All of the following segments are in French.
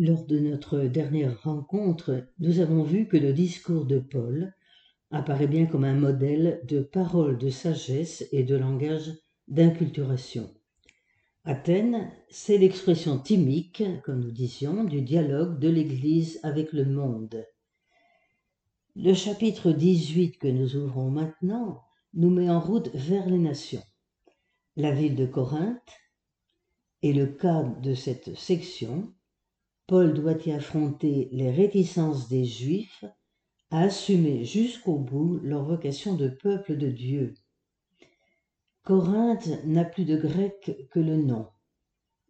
Lors de notre dernière rencontre, nous avons vu que le discours de Paul apparaît bien comme un modèle de parole de sagesse et de langage d'inculturation. Athènes, c'est l'expression timique, comme nous disions, du dialogue de l'Église avec le monde. Le chapitre 18 que nous ouvrons maintenant nous met en route vers les nations. La ville de Corinthe est le cas de cette section Paul doit y affronter les réticences des Juifs à assumer jusqu'au bout leur vocation de peuple de Dieu. Corinthe n'a plus de grec que le nom.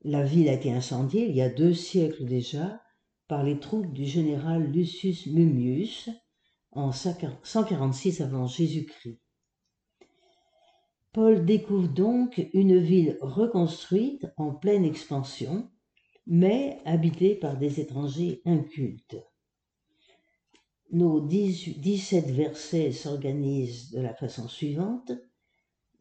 La ville a été incendiée il y a deux siècles déjà par les troupes du général Lucius Mummius en 146 avant Jésus-Christ. Paul découvre donc une ville reconstruite en pleine expansion mais habité par des étrangers incultes. Nos 17 versets s'organisent de la façon suivante.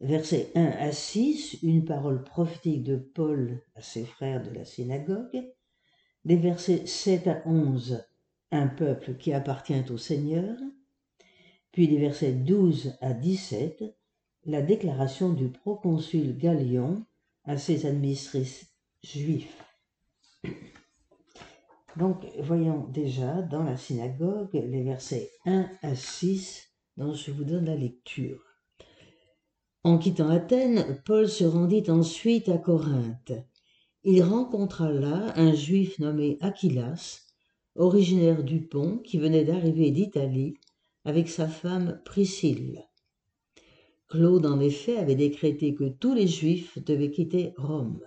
Versets 1 à 6, une parole prophétique de Paul à ses frères de la synagogue. Les versets 7 à 11, un peuple qui appartient au Seigneur. Puis les versets 12 à 17, la déclaration du proconsul Galion à ses administrés juifs. Donc, voyons déjà dans la synagogue les versets 1 à 6 dont je vous donne la lecture. En quittant Athènes, Paul se rendit ensuite à Corinthe. Il rencontra là un juif nommé Aquilas, originaire du Pont, qui venait d'arriver d'Italie avec sa femme Priscille. Claude, en effet, avait décrété que tous les juifs devaient quitter Rome.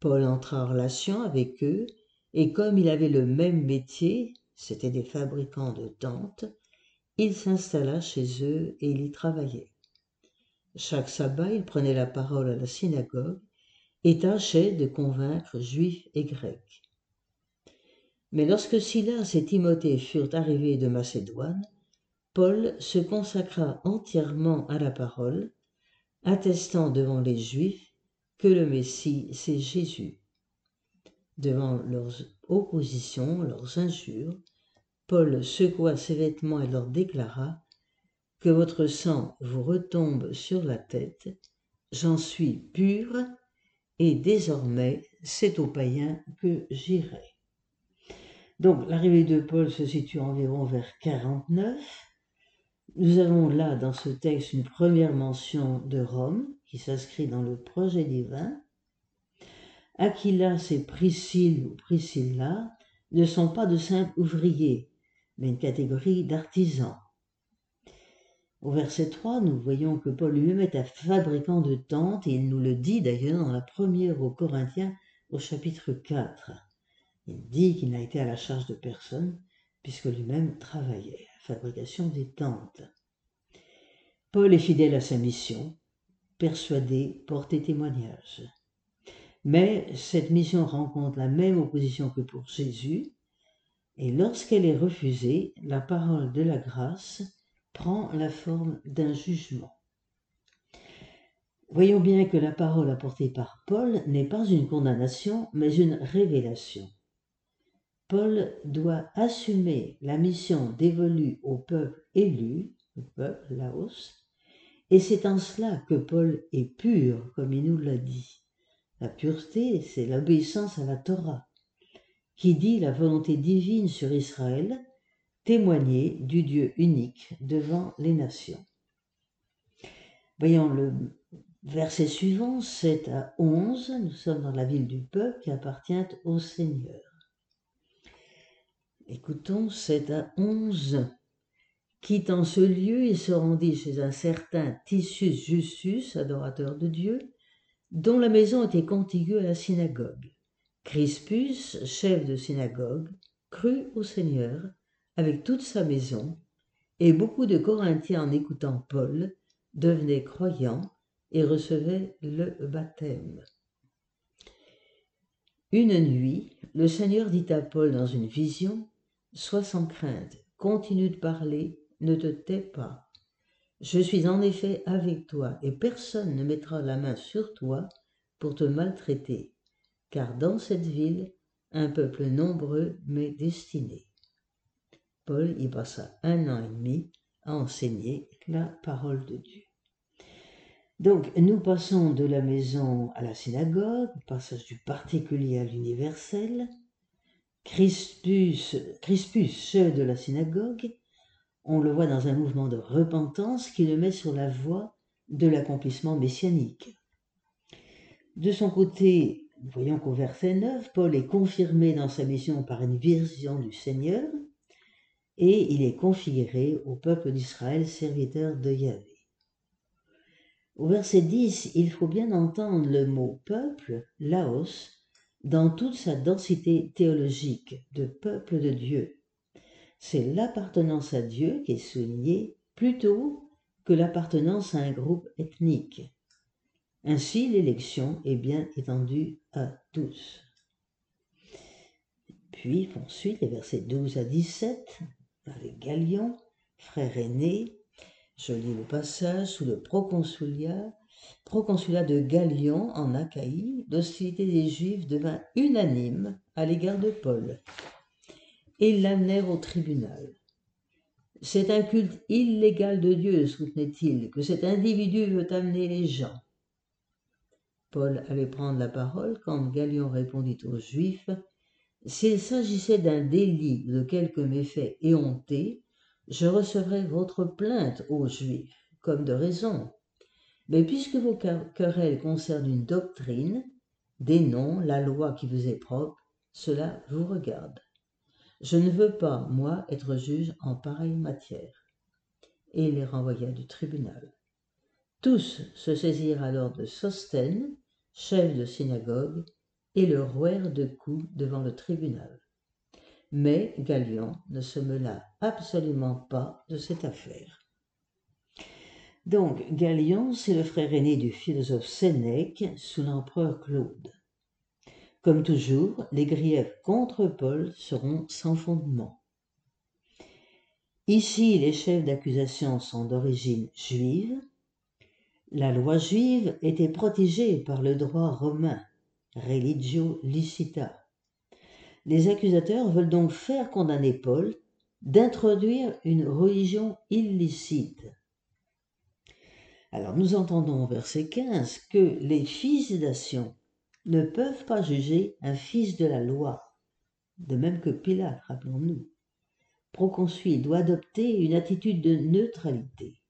Paul entra en relation avec eux, et comme il avait le même métier, c'étaient des fabricants de tentes, il s'installa chez eux et il y travaillait. Chaque sabbat, il prenait la parole à la synagogue et tâchait de convaincre juifs et grecs. Mais lorsque Silas et Timothée furent arrivés de Macédoine, Paul se consacra entièrement à la parole, attestant devant les Juifs que le Messie, c'est Jésus. Devant leurs oppositions, leurs injures, Paul secoua ses vêtements et leur déclara Que votre sang vous retombe sur la tête, j'en suis pur, et désormais c'est aux païens que j'irai. Donc l'arrivée de Paul se situe environ vers 49. Nous avons là dans ce texte une première mention de Rome, qui s'inscrit dans le projet divin. Aquilas et Priscille ou Priscilla ne sont pas de simples ouvriers, mais une catégorie d'artisans. Au verset 3, nous voyons que Paul lui-même est un fabricant de tentes, et il nous le dit d'ailleurs dans la première aux Corinthiens au chapitre 4. Il dit qu'il n'a été à la charge de personne, puisque lui-même travaillait fabrication des tentes. Paul est fidèle à sa mission, persuadé, porter témoignage. Mais cette mission rencontre la même opposition que pour Jésus, et lorsqu'elle est refusée, la parole de la grâce prend la forme d'un jugement. Voyons bien que la parole apportée par Paul n'est pas une condamnation, mais une révélation. Paul doit assumer la mission dévolue au peuple élu, le peuple Laos, et c'est en cela que Paul est pur, comme il nous l'a dit. La pureté, c'est l'obéissance à la Torah, qui dit la volonté divine sur Israël, témoigner du Dieu unique devant les nations. Voyons le verset suivant, 7 à 11, nous sommes dans la ville du peuple qui appartient au Seigneur. Écoutons 7 à 11. Quittant ce lieu, il se rendit chez un certain Titius Justus, adorateur de Dieu, dont la maison était contiguë à la synagogue. Crispus, chef de synagogue, crut au Seigneur avec toute sa maison, et beaucoup de Corinthiens en écoutant Paul devenaient croyants et recevaient le baptême. Une nuit, le Seigneur dit à Paul dans une vision, Sois sans crainte, continue de parler ne te tais pas. Je suis en effet avec toi, et personne ne mettra la main sur toi pour te maltraiter, car dans cette ville, un peuple nombreux mais destiné. Paul y passa un an et demi à enseigner la parole de Dieu. Donc, nous passons de la maison à la synagogue, passage du particulier à l'universel. Crispus, Crispus, de la synagogue, on le voit dans un mouvement de repentance qui le met sur la voie de l'accomplissement messianique. De son côté, nous voyons qu'au verset 9, Paul est confirmé dans sa mission par une vision du Seigneur et il est configuré au peuple d'Israël, serviteur de Yahvé. Au verset 10, il faut bien entendre le mot peuple, laos, dans toute sa densité théologique de peuple de Dieu. C'est l'appartenance à Dieu qui est soulignée plutôt que l'appartenance à un groupe ethnique. Ainsi, l'élection est bien étendue à tous. Puis, ensuite, les versets 12 à 17, avec Galion, frère aîné, je lis le passage sous le proconsulat, proconsulat de Galion en Achaïe, l'hostilité des Juifs devint unanime à l'égard de Paul et l'amenèrent au tribunal. C'est un culte illégal de Dieu, soutenait-il, que cet individu veut amener les gens. Paul allait prendre la parole quand Galion répondit aux Juifs S'il s'agissait d'un délit de quelque méfait éhonté, je recevrai votre plainte, ô Juifs, comme de raison. Mais puisque vos querelles concernent une doctrine, des noms, la loi qui vous est propre, cela vous regarde. Je ne veux pas, moi, être juge en pareille matière. Et il les renvoya du tribunal. Tous se saisirent alors de Sosthène, chef de synagogue, et le rouèrent de coups devant le tribunal. Mais Galion ne se mêla absolument pas de cette affaire. Donc, Galion, c'est le frère aîné du philosophe Sénèque sous l'empereur Claude. Comme toujours, les griefs contre Paul seront sans fondement. Ici, les chefs d'accusation sont d'origine juive. La loi juive était protégée par le droit romain, religio licita. Les accusateurs veulent donc faire condamner Paul d'introduire une religion illicite. Alors nous entendons au verset 15 que les fils d'Ation ne peuvent pas juger un fils de la loi, de même que Pilate, rappelons-nous. Proconsul doit adopter une attitude de neutralité.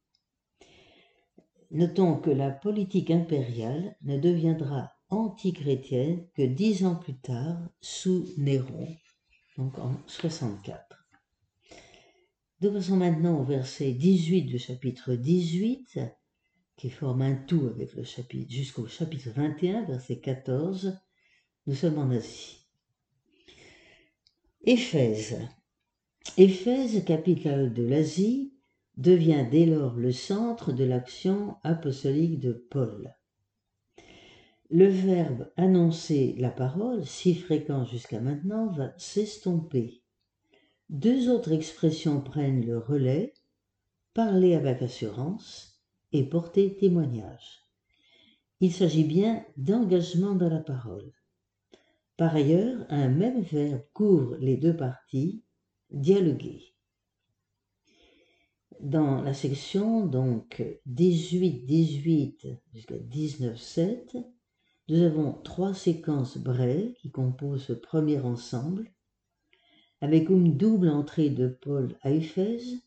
Notons que la politique impériale ne deviendra antichrétienne que dix ans plus tard, sous Néron, donc en 64. Nous passons maintenant au verset 18 du chapitre 18, qui forme un tout avec le chapitre jusqu'au chapitre 21, verset 14. Nous sommes en Asie. Éphèse. Éphèse, capitale de l'Asie, devient dès lors le centre de l'action apostolique de Paul le verbe annoncer la parole, si fréquent jusqu'à maintenant, va s'estomper. Deux autres expressions prennent le relais, parler avec assurance et porter témoignage. Il s'agit bien d'engagement dans la parole. Par ailleurs, un même verbe couvre les deux parties, dialoguer. Dans la section donc 18-18 jusqu'à 19-7, nous avons trois séquences brèves qui composent ce premier ensemble, avec une double entrée de Paul à Éphèse,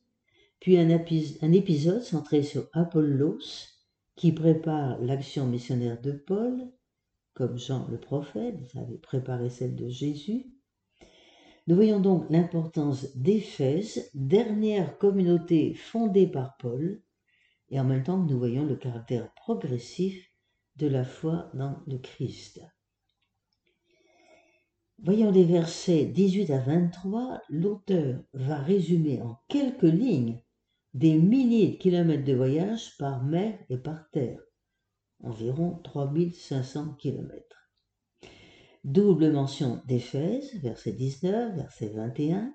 puis un, épisode centré sur Apollos, qui prépare l'action missionnaire de Paul, comme Jean le prophète avait préparé celle de Jésus. Nous voyons donc l'importance d'Éphèse, dernière communauté fondée par Paul, et en même temps nous voyons le caractère progressif de la foi dans le Christ. Voyons les versets 18 à 23, l'auteur va résumer en quelques lignes des milliers de kilomètres de voyage par mer et par terre, environ 3500 kilomètres. Double mention d'Éphèse, verset 19, verset 21.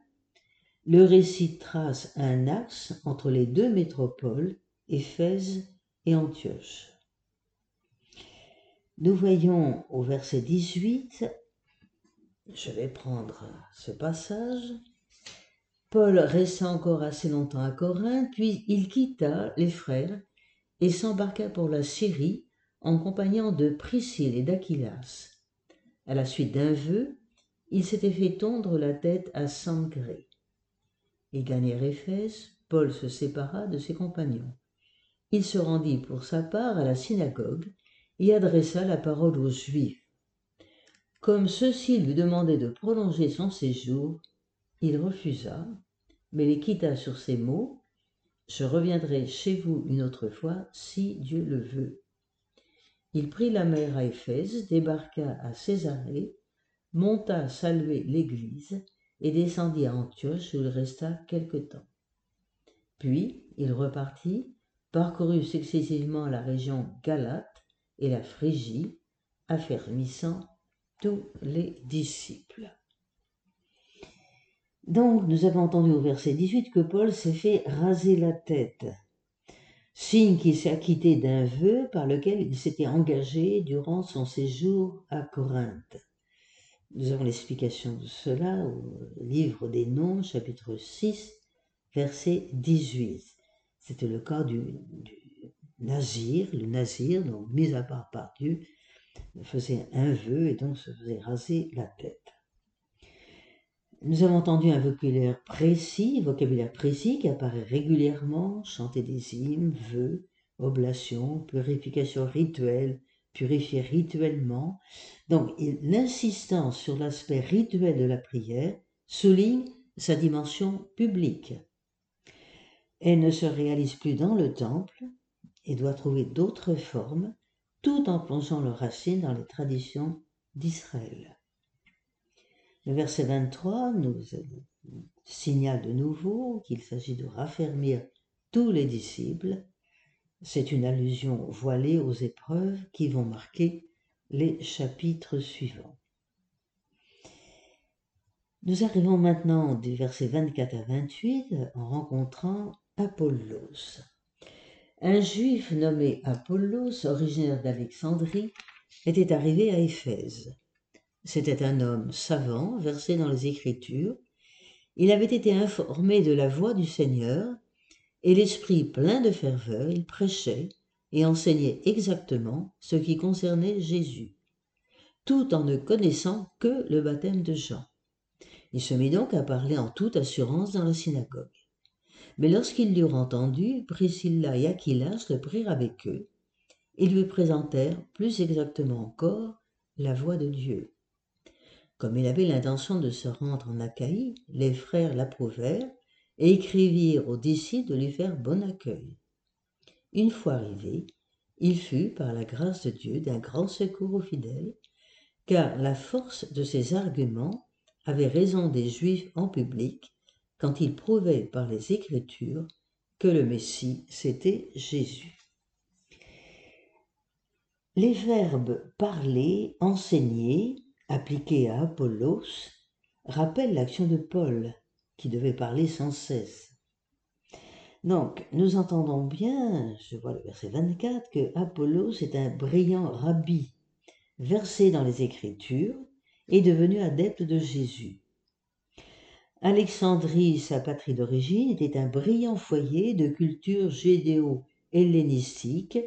Le récit trace un axe entre les deux métropoles, Éphèse et, nous voyons au verset 18 Je vais prendre ce passage. Paul resta encore assez longtemps à Corinthe, puis il quitta les frères et s'embarqua pour la Syrie en compagnon de Priscille et d'Aquilas. À la suite d'un vœu, il s'était fait tondre la tête à Sangré. Ils gagnèrent Éphèse, Paul se sépara de ses compagnons. Il se rendit pour sa part à la synagogue et adressa la parole aux Juifs. Comme ceux-ci lui demandaient de prolonger son séjour, il refusa, mais les quitta sur ces mots Je reviendrai chez vous une autre fois, si Dieu le veut. Il prit la mer à Éphèse, débarqua à Césarée, monta saluer l'Église et descendit à Antioche où il resta quelque temps. Puis il repartit, parcourut successivement la région Galate et la Phrygie, affermissant tous les disciples. Donc, nous avons entendu au verset 18 que Paul s'est fait raser la tête, signe qu'il s'est acquitté d'un vœu par lequel il s'était engagé durant son séjour à Corinthe. Nous avons l'explication de cela au livre des Noms, chapitre 6, verset 18. C'était le cas du, du nazir, le nazir, donc mis à part par Dieu, faisait un vœu et donc se faisait raser la tête. Nous avons entendu un vocabulaire précis, vocabulaire précis qui apparaît régulièrement, chanter des hymnes, vœux, oblations, purification rituelle, purifier rituellement. Donc l'insistance sur l'aspect rituel de la prière souligne sa dimension publique. Elle ne se réalise plus dans le temple et doit trouver d'autres formes tout en plongeant leurs racines dans les traditions d'Israël. Le verset 23 nous signale de nouveau qu'il s'agit de raffermir tous les disciples. C'est une allusion voilée aux épreuves qui vont marquer les chapitres suivants. Nous arrivons maintenant du verset 24 à 28 en rencontrant Apollos. Un juif nommé Apollos, originaire d'Alexandrie, était arrivé à Éphèse. C'était un homme savant, versé dans les Écritures. Il avait été informé de la voix du Seigneur, et l'esprit plein de ferveur, il prêchait et enseignait exactement ce qui concernait Jésus, tout en ne connaissant que le baptême de Jean. Il se mit donc à parler en toute assurance dans la synagogue. Mais lorsqu'ils l'eurent entendu, Priscilla et Aquilas le prirent avec eux et lui présentèrent plus exactement encore la voix de Dieu. Comme il avait l'intention de se rendre en Achaïe, les frères l'approuvèrent et écrivirent aux disciples de lui faire bon accueil. Une fois arrivé, il fut, par la grâce de Dieu, d'un grand secours aux fidèles, car la force de ses arguments avait raison des Juifs en public quand ils prouvaient par les Écritures que le Messie, c'était Jésus. Les verbes parler, enseigner, appliqué à Apollos, rappelle l'action de Paul, qui devait parler sans cesse. Donc, nous entendons bien, je vois le verset 24, que Apollos est un brillant rabbi, versé dans les Écritures et devenu adepte de Jésus. Alexandrie, sa patrie d'origine, était un brillant foyer de culture judéo-hellénistique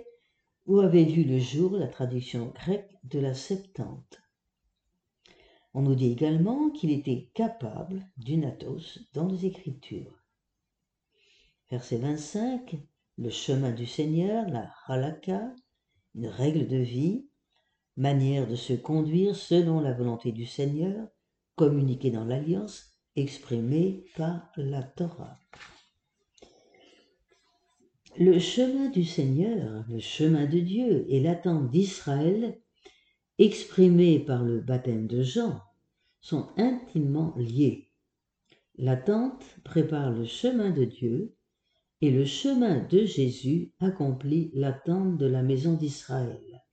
où avait vu le jour la traduction grecque de la Septante. On nous dit également qu'il était capable d'une athos dans les Écritures. Verset 25, le chemin du Seigneur, la halakha, une règle de vie, manière de se conduire selon la volonté du Seigneur, communiquée dans l'alliance, exprimée par la Torah. Le chemin du Seigneur, le chemin de Dieu et l'attente d'Israël exprimés par le baptême de Jean, sont intimement liés. L'attente prépare le chemin de Dieu et le chemin de Jésus accomplit l'attente de la maison d'Israël.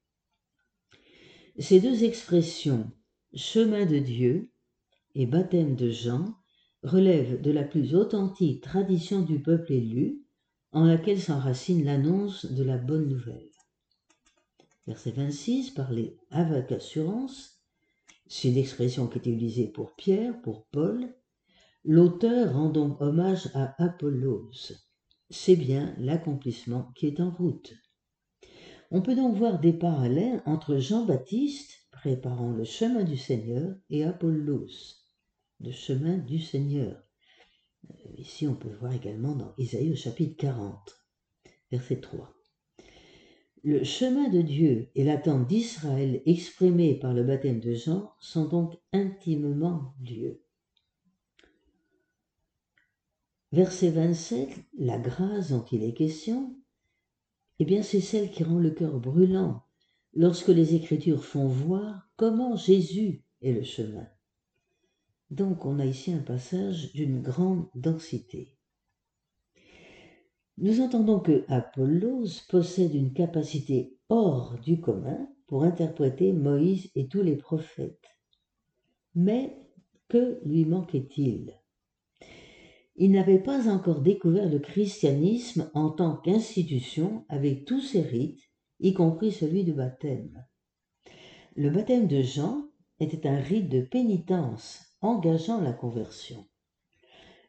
Ces deux expressions, chemin de Dieu et baptême de Jean, relèvent de la plus authentique tradition du peuple élu, en laquelle s'enracine l'annonce de la bonne nouvelle verset 26, parler avec assurance, C'est l'expression qui est utilisée pour Pierre, pour Paul. L'auteur rend donc hommage à Apollos. C'est bien l'accomplissement qui est en route. On peut donc voir des parallèles entre Jean-Baptiste, préparant le chemin du Seigneur, et Apollos, le chemin du Seigneur. Euh, ici, on peut voir également dans Isaïe au chapitre 40, verset 3. Le chemin de Dieu et l'attente d'Israël exprimés par le baptême de Jean sont donc intimement lieux. Verset 27, la grâce dont il est question eh bien c'est celle qui rend le cœur brûlant lorsque les Écritures font voir comment Jésus est le chemin. Donc on a ici un passage d'une grande densité. Nous entendons que Apollos possède une capacité hors du commun pour interpréter Moïse et tous les prophètes. Mais que lui manquait-il? Il n'avait pas encore découvert le christianisme en tant qu'institution avec tous ses rites, y compris celui du baptême. Le baptême de Jean était un rite de pénitence engageant la conversion.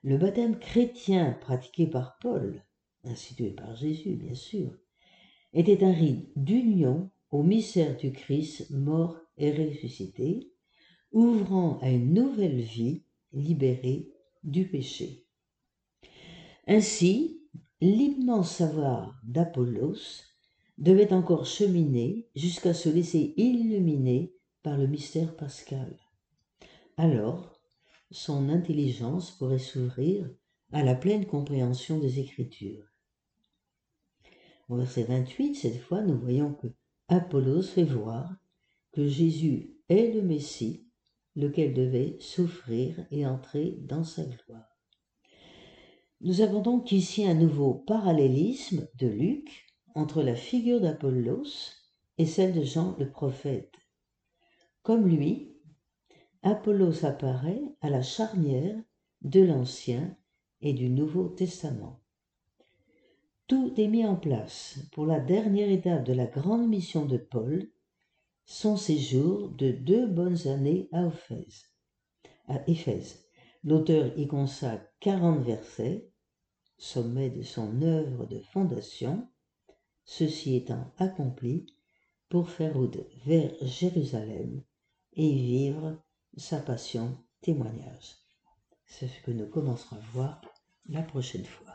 Le baptême chrétien pratiqué par Paul, institué par Jésus bien sûr, était un rite d'union au mystère du Christ mort et ressuscité, ouvrant à une nouvelle vie libérée du péché. Ainsi, l'immense savoir d'Apollos devait encore cheminer jusqu'à se laisser illuminer par le mystère pascal. Alors, son intelligence pourrait s'ouvrir à la pleine compréhension des Écritures. Au verset 28, cette fois, nous voyons que Apollos fait voir que Jésus est le Messie, lequel devait souffrir et entrer dans sa gloire. Nous avons donc ici un nouveau parallélisme de Luc entre la figure d'Apollos et celle de Jean le prophète. Comme lui, Apollos apparaît à la charnière de l'Ancien et du Nouveau Testament. Tout est mis en place pour la dernière étape de la grande mission de Paul, son séjour de deux bonnes années à Éphèse. À Éphèse. L'auteur y consacre 40 versets sommet de son œuvre de fondation, ceci étant accompli pour faire route vers Jérusalem et vivre sa passion témoignage. C'est ce que nous commencerons à voir la prochaine fois.